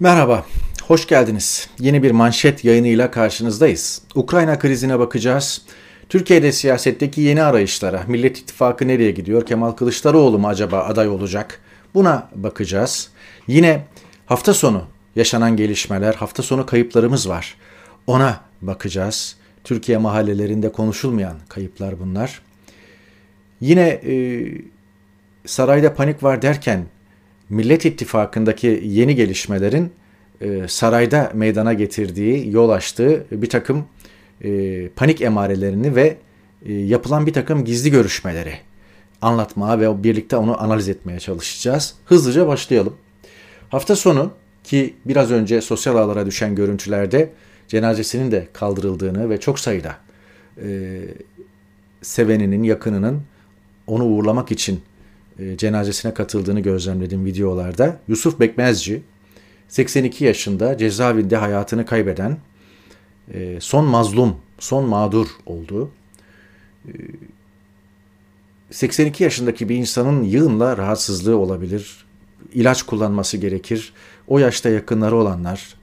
Merhaba, hoş geldiniz. Yeni bir manşet yayınıyla karşınızdayız. Ukrayna krizine bakacağız. Türkiye'de siyasetteki yeni arayışlara, Millet İttifakı nereye gidiyor, Kemal Kılıçdaroğlu mu acaba aday olacak? Buna bakacağız. Yine hafta sonu yaşanan gelişmeler, hafta sonu kayıplarımız var. Ona bakacağız. Türkiye mahallelerinde konuşulmayan kayıplar bunlar. Yine e, sarayda panik var derken Millet İttifakı'ndaki yeni gelişmelerin e, sarayda meydana getirdiği, yol açtığı bir takım e, panik emarelerini ve e, yapılan bir takım gizli görüşmeleri anlatmaya ve birlikte onu analiz etmeye çalışacağız. Hızlıca başlayalım. Hafta sonu ki biraz önce sosyal ağlara düşen görüntülerde cenazesinin de kaldırıldığını ve çok sayıda e, seveninin, yakınının onu uğurlamak için cenazesine katıldığını gözlemledim videolarda. Yusuf Bekmezci 82 yaşında cezaevinde hayatını kaybeden e, son mazlum, son mağdur oldu. 82 e, yaşındaki bir insanın yığınla rahatsızlığı olabilir. İlaç kullanması gerekir. O yaşta yakınları olanlar,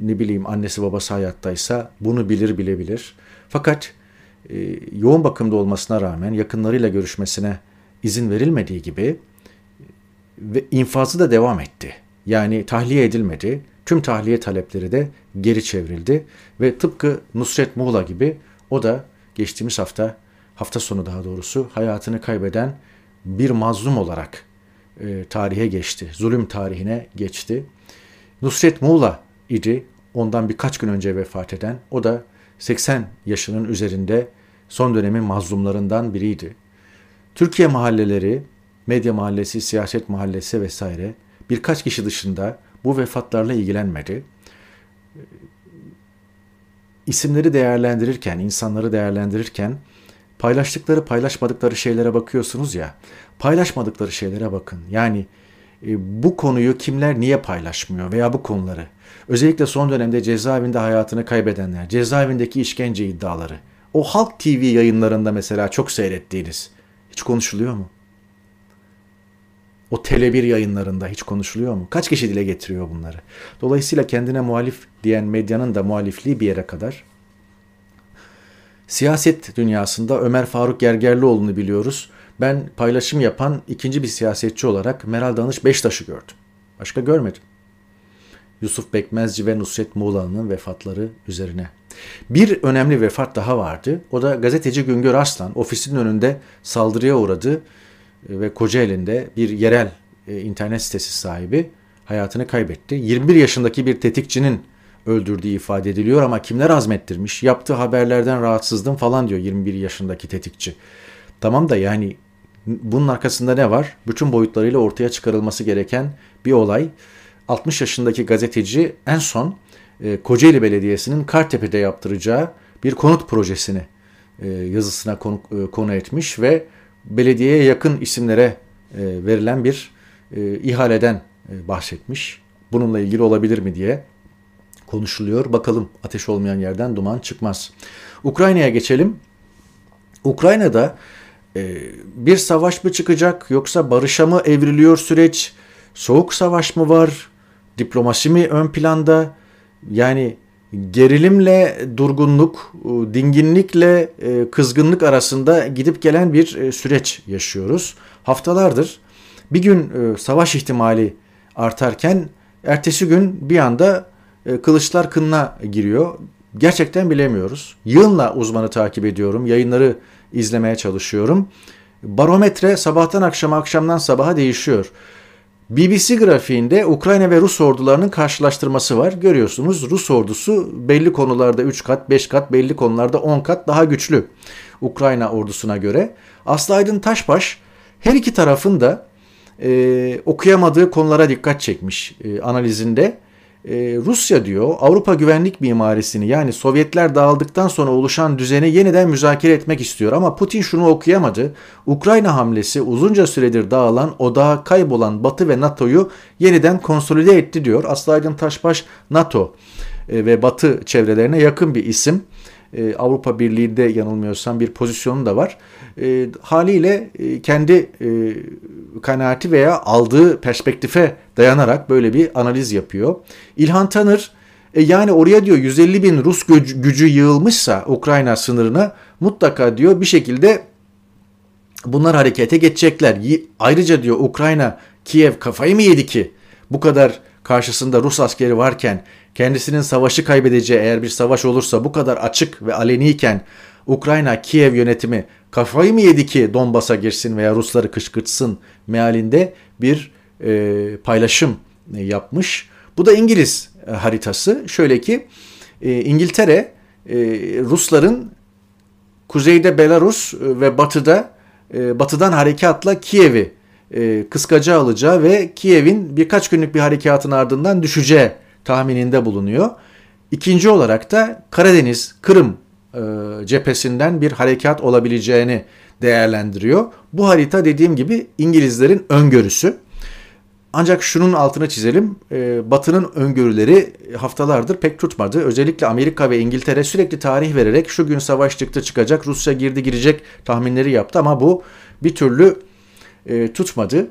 ne bileyim annesi babası hayattaysa bunu bilir bilebilir. Fakat yoğun bakımda olmasına rağmen yakınlarıyla görüşmesine izin verilmediği gibi ve infazı da devam etti. Yani tahliye edilmedi. Tüm tahliye talepleri de geri çevrildi ve tıpkı Nusret Muğla gibi o da geçtiğimiz hafta hafta sonu daha doğrusu hayatını kaybeden bir mazlum olarak e, tarihe geçti. Zulüm tarihine geçti. Nusret Muğla idi. Ondan birkaç gün önce vefat eden. O da 80 yaşının üzerinde son dönemin mazlumlarından biriydi. Türkiye mahalleleri, medya mahallesi, siyaset mahallesi vesaire birkaç kişi dışında bu vefatlarla ilgilenmedi. İsimleri değerlendirirken, insanları değerlendirirken paylaştıkları, paylaşmadıkları şeylere bakıyorsunuz ya. Paylaşmadıkları şeylere bakın. Yani e, bu konuyu kimler niye paylaşmıyor veya bu konuları. Özellikle son dönemde cezaevinde hayatını kaybedenler, cezaevindeki işkence iddiaları. O Halk TV yayınlarında mesela çok seyrettiğiniz hiç konuşuluyor mu? O Tele1 yayınlarında hiç konuşuluyor mu? Kaç kişi dile getiriyor bunları? Dolayısıyla kendine muhalif diyen medyanın da muhalifliği bir yere kadar. Siyaset dünyasında Ömer Faruk Gergerlioğlu'nu biliyoruz. Ben paylaşım yapan ikinci bir siyasetçi olarak Meral Danış Beştaş'ı gördüm. Başka görmedim. Yusuf Bekmezci ve Nusret Muğla'nın vefatları üzerine. Bir önemli vefat daha vardı. O da gazeteci Güngör Arslan ofisinin önünde saldırıya uğradı e, ve Kocaeli'nde bir yerel e, internet sitesi sahibi hayatını kaybetti. 21 yaşındaki bir tetikçinin öldürdüğü ifade ediliyor ama kimler azmettirmiş? Yaptığı haberlerden rahatsızdım falan diyor 21 yaşındaki tetikçi. Tamam da yani bunun arkasında ne var? Bütün boyutlarıyla ortaya çıkarılması gereken bir olay. 60 yaşındaki gazeteci en son e, Kocaeli Belediyesi'nin Kartepe'de yaptıracağı bir konut projesini e, yazısına konu, e, konu etmiş ve belediyeye yakın isimlere verilen bir ihaleden bahsetmiş. Bununla ilgili olabilir mi diye konuşuluyor. Bakalım ateş olmayan yerden duman çıkmaz. Ukrayna'ya geçelim. Ukrayna'da e, bir savaş mı çıkacak yoksa barışa mı evriliyor süreç? Soğuk savaş mı var? Diplomasi mi ön planda? Yani gerilimle durgunluk, dinginlikle e, kızgınlık arasında gidip gelen bir e, süreç yaşıyoruz. Haftalardır bir gün e, savaş ihtimali artarken ertesi gün bir anda kılıçlar kınına giriyor. Gerçekten bilemiyoruz. Yığınla uzmanı takip ediyorum. Yayınları izlemeye çalışıyorum. Barometre sabahtan akşama, akşamdan sabaha değişiyor. BBC grafiğinde Ukrayna ve Rus ordularının karşılaştırması var. Görüyorsunuz Rus ordusu belli konularda 3 kat, 5 kat, belli konularda 10 kat daha güçlü Ukrayna ordusuna göre. Aslı Aydın Taşbaş her iki tarafın da e, okuyamadığı konulara dikkat çekmiş e, analizinde e, Rusya diyor Avrupa güvenlik mimarisini yani Sovyetler dağıldıktan sonra oluşan düzeni yeniden müzakere etmek istiyor. Ama Putin şunu okuyamadı. Ukrayna hamlesi uzunca süredir dağılan, odağa kaybolan Batı ve NATO'yu yeniden konsolide etti diyor. Aslı Aydın Taşbaş NATO e, ve Batı çevrelerine yakın bir isim. E, Avrupa Birliği'nde yanılmıyorsam bir pozisyonu da var. E, haliyle e, kendi e, kanaati veya aldığı perspektife dayanarak böyle bir analiz yapıyor. İlhan Tanır e, yani oraya diyor 150 bin Rus gücü, gücü yığılmışsa Ukrayna sınırına mutlaka diyor bir şekilde bunlar harekete geçecekler. Ayrıca diyor Ukrayna Kiev kafayı mı yedi ki bu kadar karşısında Rus askeri varken kendisinin savaşı kaybedeceği eğer bir savaş olursa bu kadar açık ve aleniyken Ukrayna Kiev yönetimi kafayı mı yedi ki Donbas'a girsin veya Rusları kışkırtsın mealinde bir e, paylaşım e, yapmış. Bu da İngiliz e, haritası. Şöyle ki e, İngiltere e, Rusların kuzeyde Belarus e, ve batıda e, batıdan harekatla Kiev'i e, kıskaca alacağı ve Kiev'in birkaç günlük bir harekatın ardından düşeceği tahmininde bulunuyor. İkinci olarak da Karadeniz, Kırım e, cephesinden bir harekat olabileceğini değerlendiriyor. Bu harita dediğim gibi İngilizlerin öngörüsü. Ancak şunun altına çizelim. E, Batı'nın öngörüleri haftalardır pek tutmadı. Özellikle Amerika ve İngiltere sürekli tarih vererek şu gün savaş çıktı çıkacak, Rusya girdi girecek tahminleri yaptı ama bu bir türlü e, tutmadı.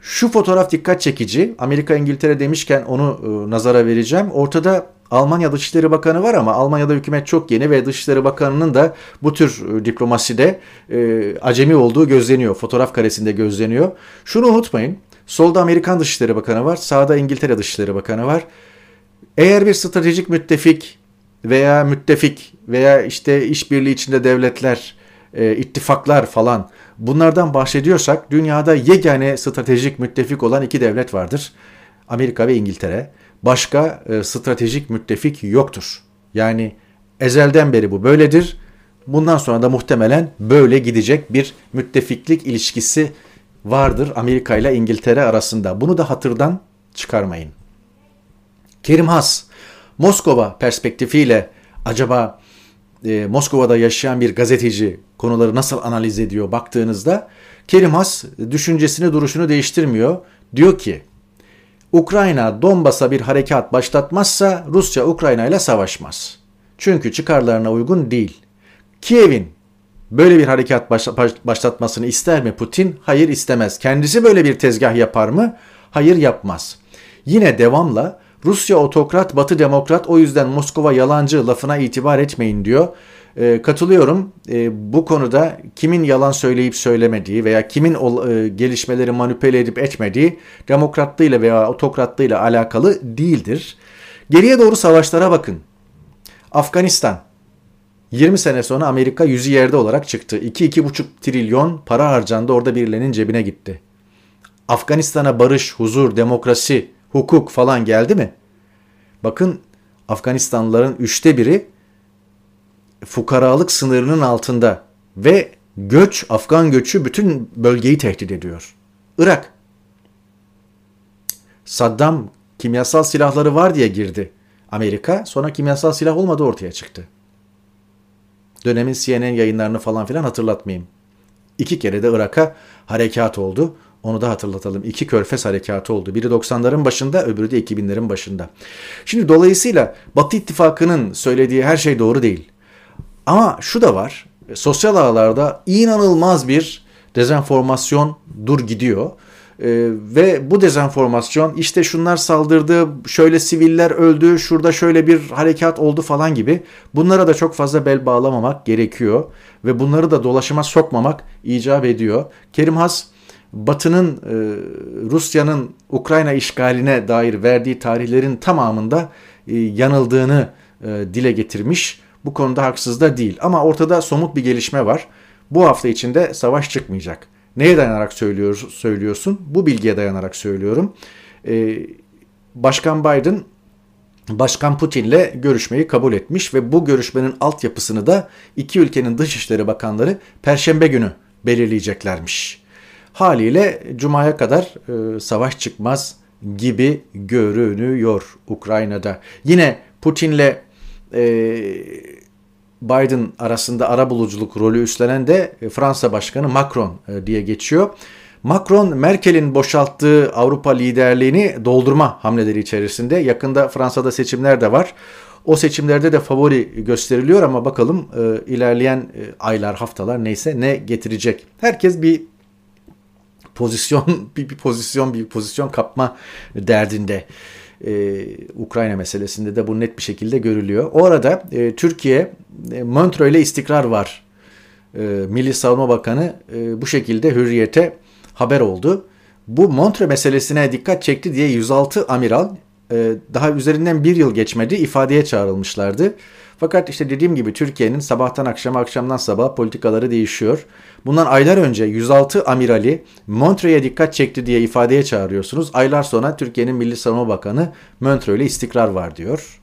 Şu fotoğraf dikkat çekici. Amerika İngiltere demişken onu e, nazara vereceğim. Ortada Almanya Dışişleri Bakanı var ama Almanya'da hükümet çok yeni ve Dışişleri Bakanı'nın da bu tür e, diplomaside e, acemi olduğu gözleniyor. Fotoğraf karesinde gözleniyor. Şunu unutmayın. Solda Amerikan Dışişleri Bakanı var, sağda İngiltere Dışişleri Bakanı var. Eğer bir stratejik müttefik veya müttefik veya işte işbirliği içinde devletler, e, ittifaklar falan bunlardan bahsediyorsak dünyada yegane stratejik müttefik olan iki devlet vardır. Amerika ve İngiltere. Başka e, stratejik müttefik yoktur. Yani ezelden beri bu böyledir. Bundan sonra da muhtemelen böyle gidecek bir müttefiklik ilişkisi vardır Amerika ile İngiltere arasında. Bunu da hatırdan çıkarmayın. Kerim Has, Moskova perspektifiyle acaba e, Moskova'da yaşayan bir gazeteci konuları nasıl analiz ediyor baktığınızda Kerim Has düşüncesini duruşunu değiştirmiyor. Diyor ki Ukrayna Donbas'a bir harekat başlatmazsa Rusya Ukrayna ile savaşmaz. Çünkü çıkarlarına uygun değil. Kiev'in böyle bir harekat başlatmasını ister mi Putin? Hayır istemez. Kendisi böyle bir tezgah yapar mı? Hayır yapmaz. Yine devamla Rusya otokrat, Batı demokrat o yüzden Moskova yalancı lafına itibar etmeyin diyor. E, katılıyorum. E, bu konuda kimin yalan söyleyip söylemediği veya kimin ol, e, gelişmeleri manipüle edip etmediği demokratlığıyla veya otokratlığıyla alakalı değildir. Geriye doğru savaşlara bakın. Afganistan 20 sene sonra Amerika yüzü yerde olarak çıktı. 2-2,5 trilyon para harcandı orada birilerinin cebine gitti. Afganistan'a barış, huzur, demokrasi, hukuk falan geldi mi? Bakın Afganistanlıların üçte biri fukaralık sınırının altında ve göç, Afgan göçü bütün bölgeyi tehdit ediyor. Irak. Saddam kimyasal silahları var diye girdi. Amerika sonra kimyasal silah olmadı ortaya çıktı. Dönemin CNN yayınlarını falan filan hatırlatmayayım. İki kere de Irak'a harekat oldu. Onu da hatırlatalım. İki körfez harekatı oldu. Biri 90'ların başında öbürü de 2000'lerin başında. Şimdi dolayısıyla Batı İttifakı'nın söylediği her şey doğru değil. Ama şu da var. Sosyal ağlarda inanılmaz bir dezenformasyon dur gidiyor. Ee, ve bu dezenformasyon işte şunlar saldırdı, şöyle siviller öldü, şurada şöyle bir harekat oldu falan gibi bunlara da çok fazla bel bağlamamak gerekiyor ve bunları da dolaşıma sokmamak icap ediyor. Kerim Has Batı'nın e, Rusya'nın Ukrayna işgaline dair verdiği tarihlerin tamamında e, yanıldığını e, dile getirmiş. Bu konuda haksız da değil ama ortada somut bir gelişme var. Bu hafta içinde savaş çıkmayacak. Neye dayanarak söylüyor, söylüyorsun? Bu bilgiye dayanarak söylüyorum. Başkan Biden Başkan Putin'le görüşmeyi kabul etmiş ve bu görüşmenin altyapısını da iki ülkenin dışişleri bakanları Perşembe günü belirleyeceklermiş. Haliyle Cuma'ya kadar e, savaş çıkmaz gibi görünüyor Ukrayna'da. Yine Putin'le e, Biden arasında ara buluculuk rolü üstlenen de Fransa Başkanı Macron e, diye geçiyor. Macron Merkel'in boşalttığı Avrupa liderliğini doldurma hamleleri içerisinde. Yakında Fransa'da seçimler de var. O seçimlerde de favori gösteriliyor ama bakalım e, ilerleyen e, aylar, haftalar neyse ne getirecek. Herkes bir pozisyon bir, bir pozisyon bir pozisyon kapma derdinde. Ee, Ukrayna meselesinde de bu net bir şekilde görülüyor. O arada e, Türkiye e, Montreux ile istikrar var. E, Milli Savunma Bakanı e, bu şekilde hürriyete haber oldu. Bu Montreux meselesine dikkat çekti diye 106 amiral e, daha üzerinden bir yıl geçmedi ifadeye çağrılmışlardı. Fakat işte dediğim gibi Türkiye'nin sabahtan akşama akşamdan sabaha politikaları değişiyor. Bundan aylar önce 106 amirali Montreux'e dikkat çekti diye ifadeye çağırıyorsunuz. Aylar sonra Türkiye'nin Milli Savunma Bakanı Montreux'le istikrar var diyor.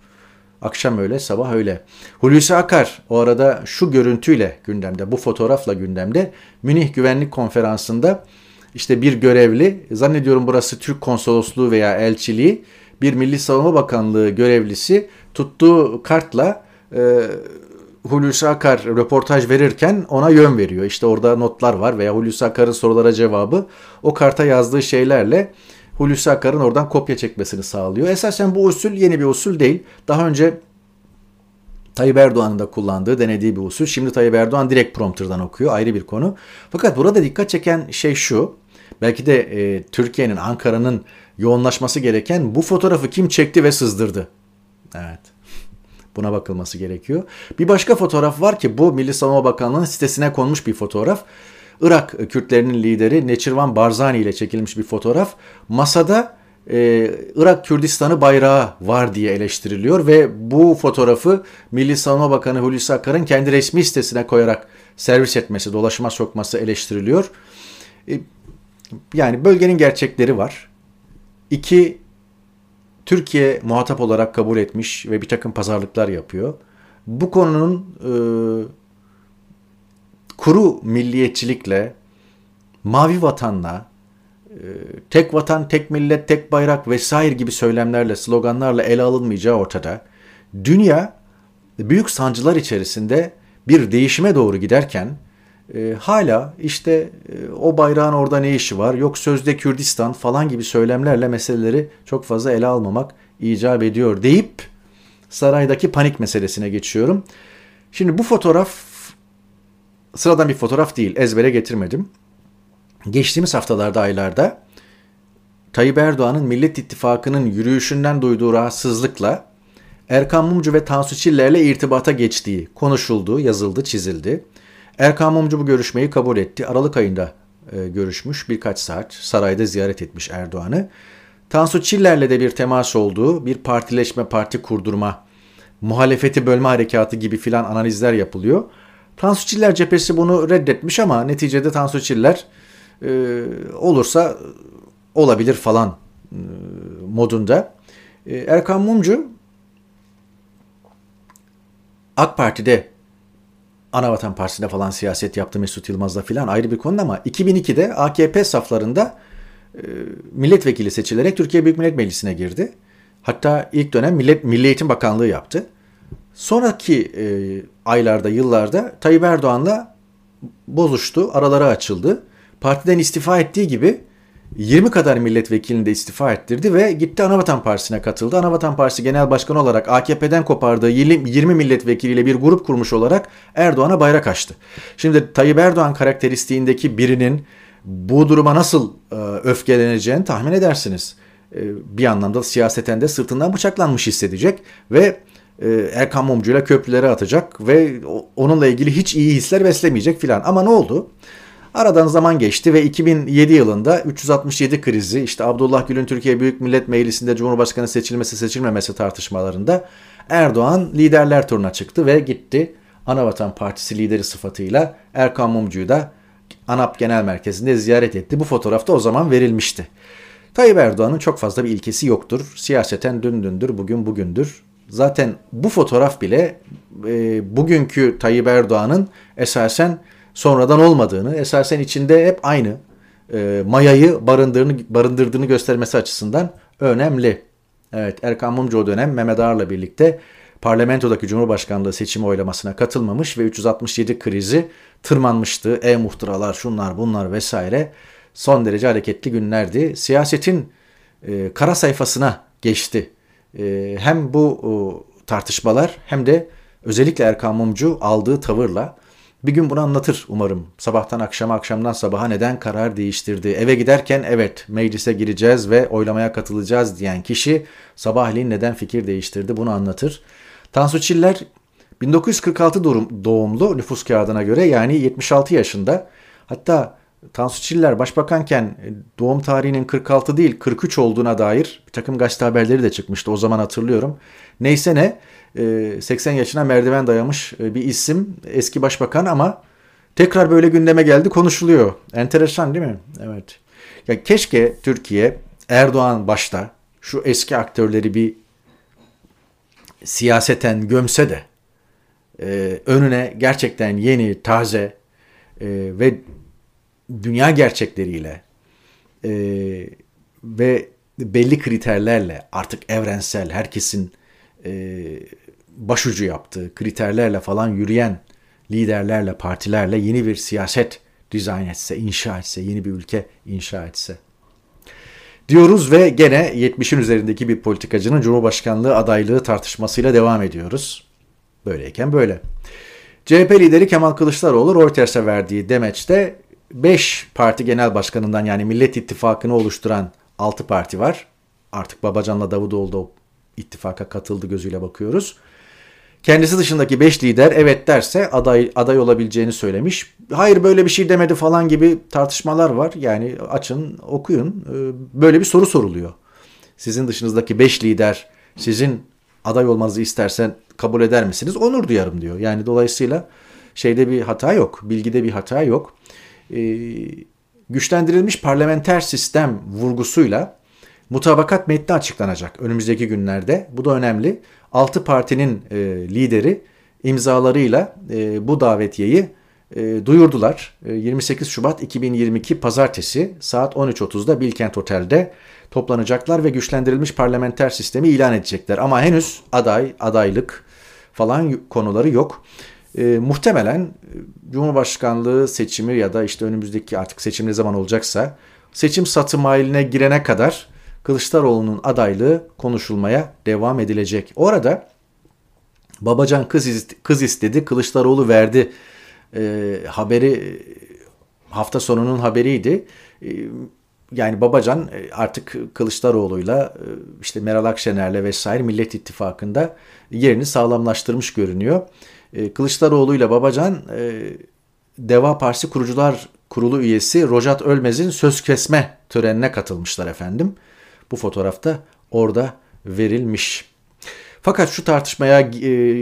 Akşam öyle, sabah öyle. Hulusi Akar o arada şu görüntüyle gündemde, bu fotoğrafla gündemde Münih Güvenlik Konferansı'nda işte bir görevli, zannediyorum burası Türk konsolosluğu veya elçiliği, bir Milli Savunma Bakanlığı görevlisi tuttuğu kartla e, Hulusi Akar röportaj verirken ona yön veriyor. İşte orada notlar var veya Hulusi Akar'ın sorulara cevabı o karta yazdığı şeylerle Hulusi Akar'ın oradan kopya çekmesini sağlıyor. Esasen bu usul yeni bir usul değil. Daha önce Tayyip Erdoğan'ın da kullandığı, denediği bir usul. Şimdi Tayyip Erdoğan direkt prompterdan okuyor. Ayrı bir konu. Fakat burada dikkat çeken şey şu. Belki de e, Türkiye'nin, Ankara'nın yoğunlaşması gereken bu fotoğrafı kim çekti ve sızdırdı? Evet. Buna bakılması gerekiyor. Bir başka fotoğraf var ki bu Milli Savunma Bakanlığı'nın sitesine konmuş bir fotoğraf. Irak Kürtlerinin lideri Neçirvan Barzani ile çekilmiş bir fotoğraf. Masada e, Irak Kürdistan'ı bayrağı var diye eleştiriliyor ve bu fotoğrafı Milli Savunma Bakanı Hulusi Akar'ın kendi resmi sitesine koyarak servis etmesi, dolaşıma sokması eleştiriliyor. E, yani bölgenin gerçekleri var. İki, Türkiye muhatap olarak kabul etmiş ve bir takım pazarlıklar yapıyor. Bu konunun e, kuru milliyetçilikle, mavi vatanla, e, tek vatan, tek millet, tek bayrak vesaire gibi söylemlerle, sloganlarla ele alınmayacağı ortada. Dünya büyük sancılar içerisinde bir değişime doğru giderken e, hala işte e, o bayrağın orada ne işi var, yok sözde Kürdistan falan gibi söylemlerle meseleleri çok fazla ele almamak icap ediyor deyip saraydaki panik meselesine geçiyorum. Şimdi bu fotoğraf sıradan bir fotoğraf değil, ezbere getirmedim. Geçtiğimiz haftalarda, aylarda Tayyip Erdoğan'ın Millet İttifakı'nın yürüyüşünden duyduğu rahatsızlıkla Erkan Mumcu ve Tansu Çiller'le irtibata geçtiği konuşuldu, yazıldı, çizildi. Erkan Mumcu bu görüşmeyi kabul etti. Aralık ayında e, görüşmüş birkaç saat sarayda ziyaret etmiş Erdoğan'ı. Tansu Çiller'le de bir temas olduğu, bir partileşme, parti kurdurma, muhalefeti bölme harekatı gibi filan analizler yapılıyor. Tansu Çiller cephesi bunu reddetmiş ama neticede Tansu Çiller e, olursa olabilir falan e, modunda. E, Erkan Mumcu AK Parti'de Anavatan Partisi'nde falan siyaset yaptı Mesut Yılmaz'la falan ayrı bir konu ama 2002'de AKP saflarında e, milletvekili seçilerek Türkiye Büyük Millet Meclisi'ne girdi. Hatta ilk dönem Millet, Milli Eğitim Bakanlığı yaptı. Sonraki e, aylarda, yıllarda Tayyip Erdoğan'la bozuştu, araları açıldı. Partiden istifa ettiği gibi 20 kadar milletvekilini de istifa ettirdi ve gitti Anavatan Partisi'ne katıldı. Anavatan Partisi Genel Başkanı olarak AKP'den kopardığı 20 milletvekiliyle bir grup kurmuş olarak Erdoğan'a bayrak açtı. Şimdi Tayyip Erdoğan karakteristiğindeki birinin bu duruma nasıl e, öfkeleneceğini tahmin edersiniz. E, bir anlamda siyaseten de sırtından bıçaklanmış hissedecek ve e, Erkan Mumcu'yla köprülere atacak ve onunla ilgili hiç iyi hisler beslemeyecek filan. Ama ne oldu? Aradan zaman geçti ve 2007 yılında 367 krizi işte Abdullah Gül'ün Türkiye Büyük Millet Meclisi'nde Cumhurbaşkanı seçilmesi seçilmemesi tartışmalarında Erdoğan liderler turuna çıktı ve gitti. Anavatan Partisi lideri sıfatıyla Erkan Mumcu'yu da ANAP Genel Merkezi'nde ziyaret etti. Bu fotoğrafta o zaman verilmişti. Tayyip Erdoğan'ın çok fazla bir ilkesi yoktur. Siyaseten dün dündür, bugün bugündür. Zaten bu fotoğraf bile e, bugünkü Tayyip Erdoğan'ın esasen sonradan olmadığını, esasen içinde hep aynı e, mayayı barındırdığını, barındırdığını göstermesi açısından önemli. Evet Erkan Mumcu o dönem Mehmet Ağar'la birlikte parlamentodaki Cumhurbaşkanlığı seçimi oylamasına katılmamış ve 367 krizi tırmanmıştı. E-muhtıralar şunlar bunlar vesaire son derece hareketli günlerdi. Siyasetin e, kara sayfasına geçti. E, hem bu tartışmalar hem de özellikle Erkan Mumcu aldığı tavırla bir gün bunu anlatır umarım. Sabahtan akşama, akşamdan sabaha neden karar değiştirdi? Eve giderken evet meclise gireceğiz ve oylamaya katılacağız diyen kişi sabahleyin neden fikir değiştirdi bunu anlatır. Tansu Çiller 1946 doğumlu nüfus kağıdına göre yani 76 yaşında. Hatta Tansu Çiller başbakanken e, doğum tarihinin 46 değil 43 olduğuna dair bir takım gazete haberleri de çıkmıştı o zaman hatırlıyorum. Neyse ne 80 e, yaşına merdiven dayamış e, bir isim eski başbakan ama tekrar böyle gündeme geldi konuşuluyor. Enteresan değil mi? Evet. Ya keşke Türkiye Erdoğan başta şu eski aktörleri bir siyaseten gömse de önüne gerçekten yeni, taze ve dünya gerçekleriyle e, ve belli kriterlerle artık evrensel herkesin e, başucu yaptığı kriterlerle falan yürüyen liderlerle, partilerle yeni bir siyaset dizayn etse, inşa etse, yeni bir ülke inşa etse. Diyoruz ve gene 70'in üzerindeki bir politikacının Cumhurbaşkanlığı adaylığı tartışmasıyla devam ediyoruz. Böyleyken böyle. CHP lideri Kemal Kılıçdaroğlu Reuters'e verdiği demeçte 5 parti genel başkanından yani Millet İttifakı'nı oluşturan 6 parti var. Artık Babacan'la Davutoğlu da ittifaka katıldı gözüyle bakıyoruz. Kendisi dışındaki 5 lider evet derse aday aday olabileceğini söylemiş. Hayır böyle bir şey demedi falan gibi tartışmalar var. Yani açın okuyun. Ee, böyle bir soru soruluyor. Sizin dışınızdaki 5 lider sizin aday olmanızı istersen kabul eder misiniz? Onur duyarım diyor. Yani dolayısıyla şeyde bir hata yok. Bilgide bir hata yok e, güçlendirilmiş parlamenter sistem vurgusuyla mutabakat metni açıklanacak önümüzdeki günlerde. Bu da önemli. Altı partinin e, lideri imzalarıyla e, bu davetiyeyi e, duyurdular. E, 28 Şubat 2022 Pazartesi saat 13.30'da Bilkent Otel'de toplanacaklar ve güçlendirilmiş parlamenter sistemi ilan edecekler. Ama henüz aday, adaylık falan konuları yok. E, muhtemelen e, Cumhurbaşkanlığı seçimi ya da işte önümüzdeki artık seçim ne zaman olacaksa seçim satım haline girene kadar Kılıçdaroğlu'nun adaylığı konuşulmaya devam edilecek. Orada Babacan kız, kız istedi, Kılıçdaroğlu verdi e, haberi hafta sonunun haberiydi. E, yani Babacan e, artık Kılıçdaroğlu'yla e, işte Meral Akşener'le vesaire Millet İttifakı'nda yerini sağlamlaştırmış görünüyor. E, Kılıçdaroğlu ile Babacan Deva Partisi Kurucular Kurulu üyesi Rojat Ölmez'in söz kesme törenine katılmışlar efendim. Bu fotoğrafta orada verilmiş. Fakat şu tartışmaya e,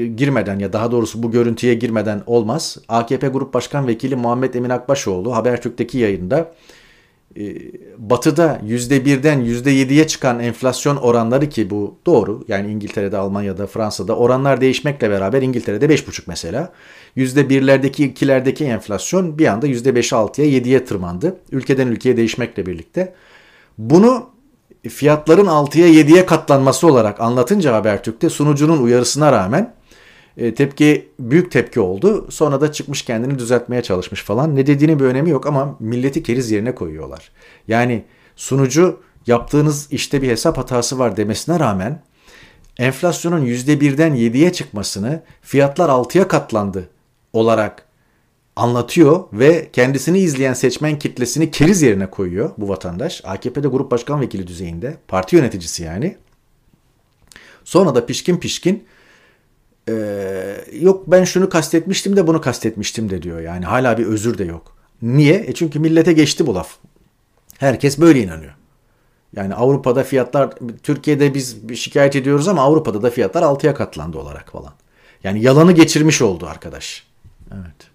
girmeden ya daha doğrusu bu görüntüye girmeden olmaz. AKP Grup Başkan Vekili Muhammed Emin Akbaşoğlu Habertürk'teki yayında ee, batı'da %1'den %7'ye çıkan enflasyon oranları ki bu doğru. Yani İngiltere'de, Almanya'da, Fransa'da oranlar değişmekle beraber İngiltere'de 5,5 mesela. %1'lerdeki, 2'lerdeki enflasyon bir anda %5'e, 6'ya, 7'ye tırmandı. Ülkeden ülkeye değişmekle birlikte. Bunu fiyatların 6'ya, 7'ye katlanması olarak anlatınca Habertürk'te sunucunun uyarısına rağmen e, tepki büyük tepki oldu. Sonra da çıkmış kendini düzeltmeye çalışmış falan. Ne dediğinin bir önemi yok ama milleti keriz yerine koyuyorlar. Yani sunucu yaptığınız işte bir hesap hatası var demesine rağmen enflasyonun %1'den 7'ye çıkmasını fiyatlar 6'ya katlandı olarak anlatıyor ve kendisini izleyen seçmen kitlesini keriz yerine koyuyor bu vatandaş. AKP'de grup başkan vekili düzeyinde, parti yöneticisi yani. Sonra da pişkin pişkin ee, yok ben şunu kastetmiştim de bunu kastetmiştim de diyor. Yani hala bir özür de yok. Niye? E çünkü millete geçti bu laf. Herkes böyle inanıyor. Yani Avrupa'da fiyatlar, Türkiye'de biz şikayet ediyoruz ama Avrupa'da da fiyatlar 6'ya katlandı olarak falan. Yani yalanı geçirmiş oldu arkadaş. Evet.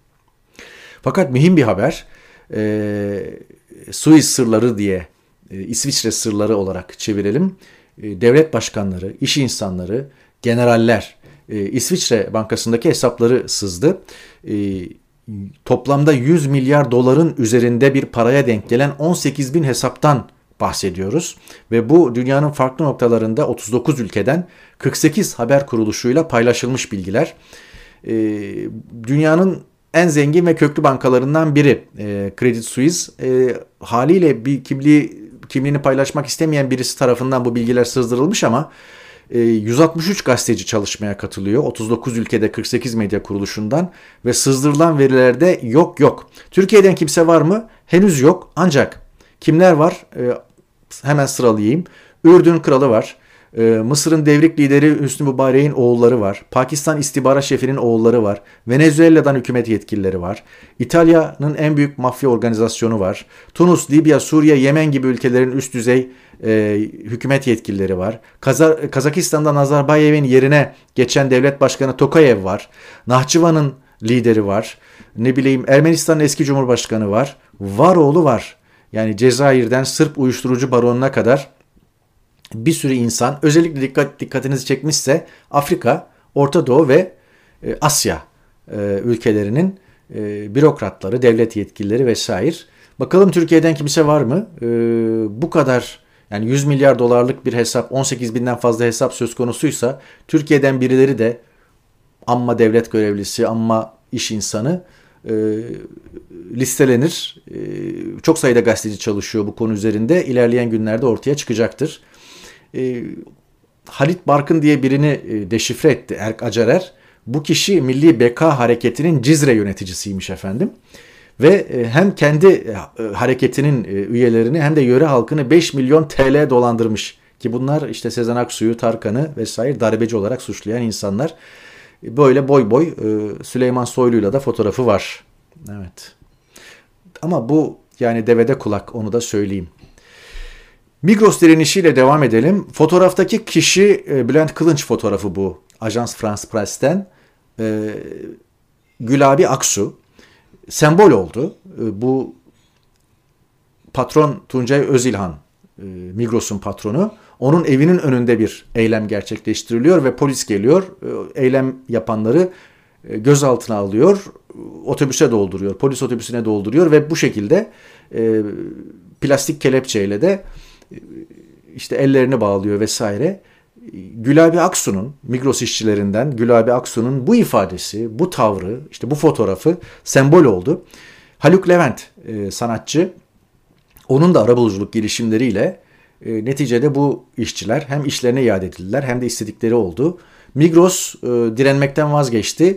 Fakat mühim bir haber. E, Suiz sırları diye e, İsviçre sırları olarak çevirelim. E, devlet başkanları, iş insanları, generaller e, İsviçre Bankası'ndaki hesapları sızdı. E, toplamda 100 milyar doların üzerinde bir paraya denk gelen 18 bin hesaptan bahsediyoruz. Ve bu dünyanın farklı noktalarında 39 ülkeden 48 haber kuruluşuyla paylaşılmış bilgiler. E, dünyanın en zengin ve köklü bankalarından biri e, Credit Suisse. E, haliyle bir kimliği kimliğini paylaşmak istemeyen birisi tarafından bu bilgiler sızdırılmış ama 163 gazeteci çalışmaya katılıyor. 39 ülkede 48 medya kuruluşundan ve sızdırılan verilerde yok yok. Türkiye'den kimse var mı? Henüz yok. Ancak kimler var? Hemen sıralayayım. Ürdün kralı var. Ee, Mısır'ın devrik lideri Hüsnü Mübarek'in oğulları var. Pakistan istihbarat şefinin oğulları var. Venezuela'dan hükümet yetkilileri var. İtalya'nın en büyük mafya organizasyonu var. Tunus, Libya, Suriye, Yemen gibi ülkelerin üst düzey e, hükümet yetkilileri var. Kazar, Kazakistan'da Nazarbayev'in yerine geçen devlet başkanı Tokayev var. Nahçıvan'ın lideri var. Ne bileyim Ermenistan'ın eski cumhurbaşkanı var. Var oğlu var. Yani Cezayir'den Sırp uyuşturucu baronuna kadar bir sürü insan özellikle dikkat dikkatinizi çekmişse Afrika, Orta Doğu ve e, Asya e, ülkelerinin e, bürokratları, devlet yetkilileri vesaire. Bakalım Türkiye'den kimse var mı? E, bu kadar yani 100 milyar dolarlık bir hesap, 18 binden fazla hesap söz konusuysa Türkiye'den birileri de amma devlet görevlisi, amma iş insanı e, listelenir. E, çok sayıda gazeteci çalışıyor bu konu üzerinde. İlerleyen günlerde ortaya çıkacaktır e, Halit Barkın diye birini e, deşifre etti Erk Acarer. Bu kişi Milli Beka Hareketi'nin Cizre yöneticisiymiş efendim. Ve e, hem kendi e, hareketinin üyelerini hem de yöre halkını 5 milyon TL dolandırmış. Ki bunlar işte Sezen Aksu'yu, Tarkan'ı vesaire darbeci olarak suçlayan insanlar. Böyle boy boy Süleyman Soylu'yla da fotoğrafı var. Evet. Ama bu yani devede kulak onu da söyleyeyim. Migros direnişiyle devam edelim. Fotoğraftaki kişi e, Bülent Kılınç fotoğrafı bu. Ajans France Press'ten. E, Gülabi Aksu. Sembol oldu. E, bu patron Tuncay Özilhan, e, Migros'un patronu. Onun evinin önünde bir eylem gerçekleştiriliyor ve polis geliyor. E, eylem yapanları e, gözaltına alıyor, otobüse dolduruyor, polis otobüsüne dolduruyor ve bu şekilde e, plastik kelepçeyle de işte ellerini bağlıyor vesaire. Gülabi Aksu'nun, Migros işçilerinden Gülabi Aksu'nun bu ifadesi, bu tavrı, işte bu fotoğrafı sembol oldu. Haluk Levent e, sanatçı, onun da arabuluculuk girişimleriyle e, neticede bu işçiler hem işlerine iade edildiler hem de istedikleri oldu. Migros e, direnmekten vazgeçti e,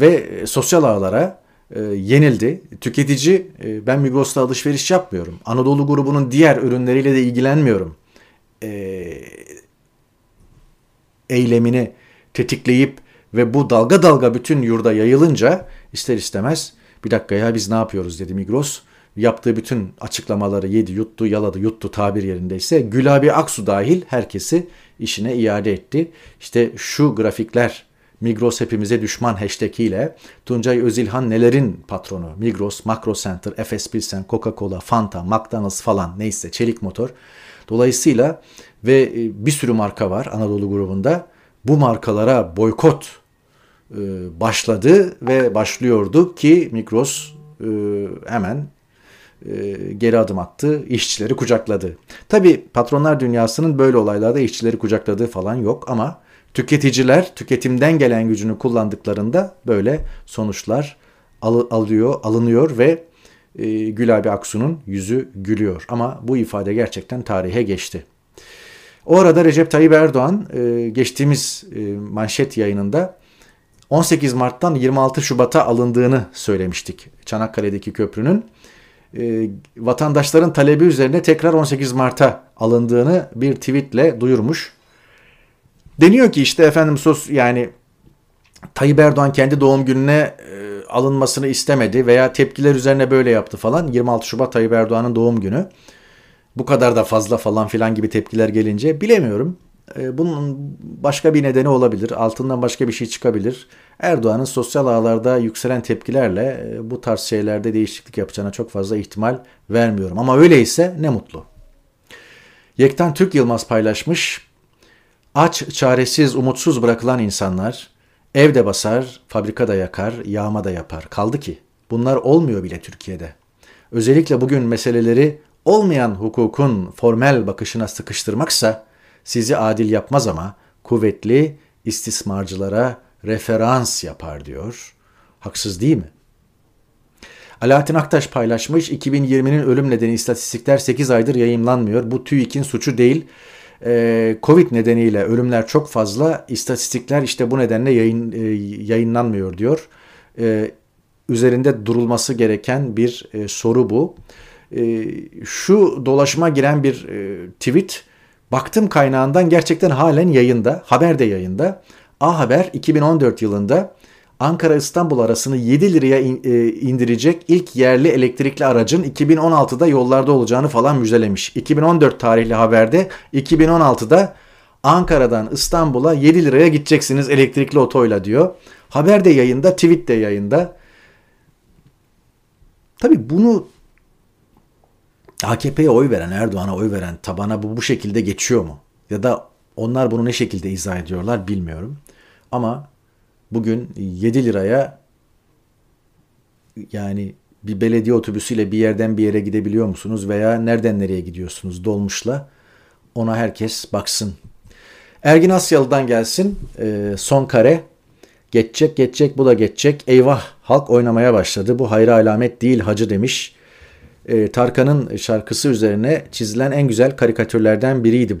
ve sosyal ağlara e, yenildi. Tüketici e, ben Migros'ta alışveriş yapmıyorum. Anadolu grubunun diğer ürünleriyle de ilgilenmiyorum. E, eylemini tetikleyip ve bu dalga dalga bütün yurda yayılınca ister istemez bir dakika ya biz ne yapıyoruz dedi Migros. Yaptığı bütün açıklamaları yedi, yuttu, yaladı, yuttu tabir yerindeyse Gülabi Aksu dahil herkesi işine iade etti. İşte şu grafikler Migros hepimize düşman hashtag ile Tuncay Özilhan nelerin patronu? Migros, Makro Center, Efes Pilsen, Coca-Cola, Fanta, McDonald's falan neyse çelik motor. Dolayısıyla ve e, bir sürü marka var Anadolu grubunda. Bu markalara boykot e, başladı ve başlıyordu ki Migros e, hemen geri adım attı, işçileri kucakladı. Tabi patronlar dünyasının böyle olaylarda işçileri kucakladığı falan yok ama Tüketiciler tüketimden gelen gücünü kullandıklarında böyle sonuçlar al, alıyor, alınıyor ve e, Gül abi Aksu'nun yüzü gülüyor. Ama bu ifade gerçekten tarihe geçti. O arada Recep Tayyip Erdoğan e, geçtiğimiz e, manşet yayınında 18 Mart'tan 26 Şubat'a alındığını söylemiştik Çanakkale'deki köprünün. E, vatandaşların talebi üzerine tekrar 18 Mart'a alındığını bir tweetle duyurmuş. Deniyor ki işte efendim sos yani Tayyip Erdoğan kendi doğum gününe e, alınmasını istemedi veya tepkiler üzerine böyle yaptı falan. 26 Şubat Tayyip Erdoğan'ın doğum günü. Bu kadar da fazla falan filan gibi tepkiler gelince bilemiyorum. E, bunun başka bir nedeni olabilir. Altından başka bir şey çıkabilir. Erdoğan'ın sosyal ağlarda yükselen tepkilerle e, bu tarz şeylerde değişiklik yapacağına çok fazla ihtimal vermiyorum. Ama öyleyse ne mutlu. Yektan Türk Yılmaz paylaşmış. Aç, çaresiz, umutsuz bırakılan insanlar evde basar, fabrikada yakar, yağma da yapar. Kaldı ki bunlar olmuyor bile Türkiye'de. Özellikle bugün meseleleri olmayan hukukun formel bakışına sıkıştırmaksa sizi adil yapmaz ama kuvvetli istismarcılara referans yapar diyor. Haksız değil mi? Alaaddin Aktaş paylaşmış 2020'nin ölüm nedeni istatistikler 8 aydır yayınlanmıyor. Bu TÜİK'in suçu değil e, Covid nedeniyle ölümler çok fazla. İstatistikler işte bu nedenle yayın, e, yayınlanmıyor diyor. E, üzerinde durulması gereken bir e, soru bu. E, şu dolaşıma giren bir e, tweet baktım kaynağından gerçekten halen yayında. Haber de yayında. A Haber 2014 yılında Ankara-İstanbul arasını 7 liraya e, indirecek ilk yerli elektrikli aracın 2016'da yollarda olacağını falan müjdelemiş. 2014 tarihli haberde 2016'da Ankara'dan İstanbul'a 7 liraya gideceksiniz elektrikli otoyla diyor. Haber de yayında, tweet de yayında. Tabi bunu AKP'ye oy veren, Erdoğan'a oy veren tabana bu bu şekilde geçiyor mu? Ya da onlar bunu ne şekilde izah ediyorlar bilmiyorum. Ama bugün 7 liraya yani bir belediye otobüsüyle bir yerden bir yere gidebiliyor musunuz veya nereden nereye gidiyorsunuz dolmuşla? Ona herkes baksın. Ergin Asyalı'dan gelsin e, son kare. Geçecek geçecek bu da geçecek. Eyvah halk oynamaya başladı. Bu hayra alamet değil hacı demiş. E, Tarkan'ın şarkısı üzerine çizilen en güzel karikatürlerden biriydi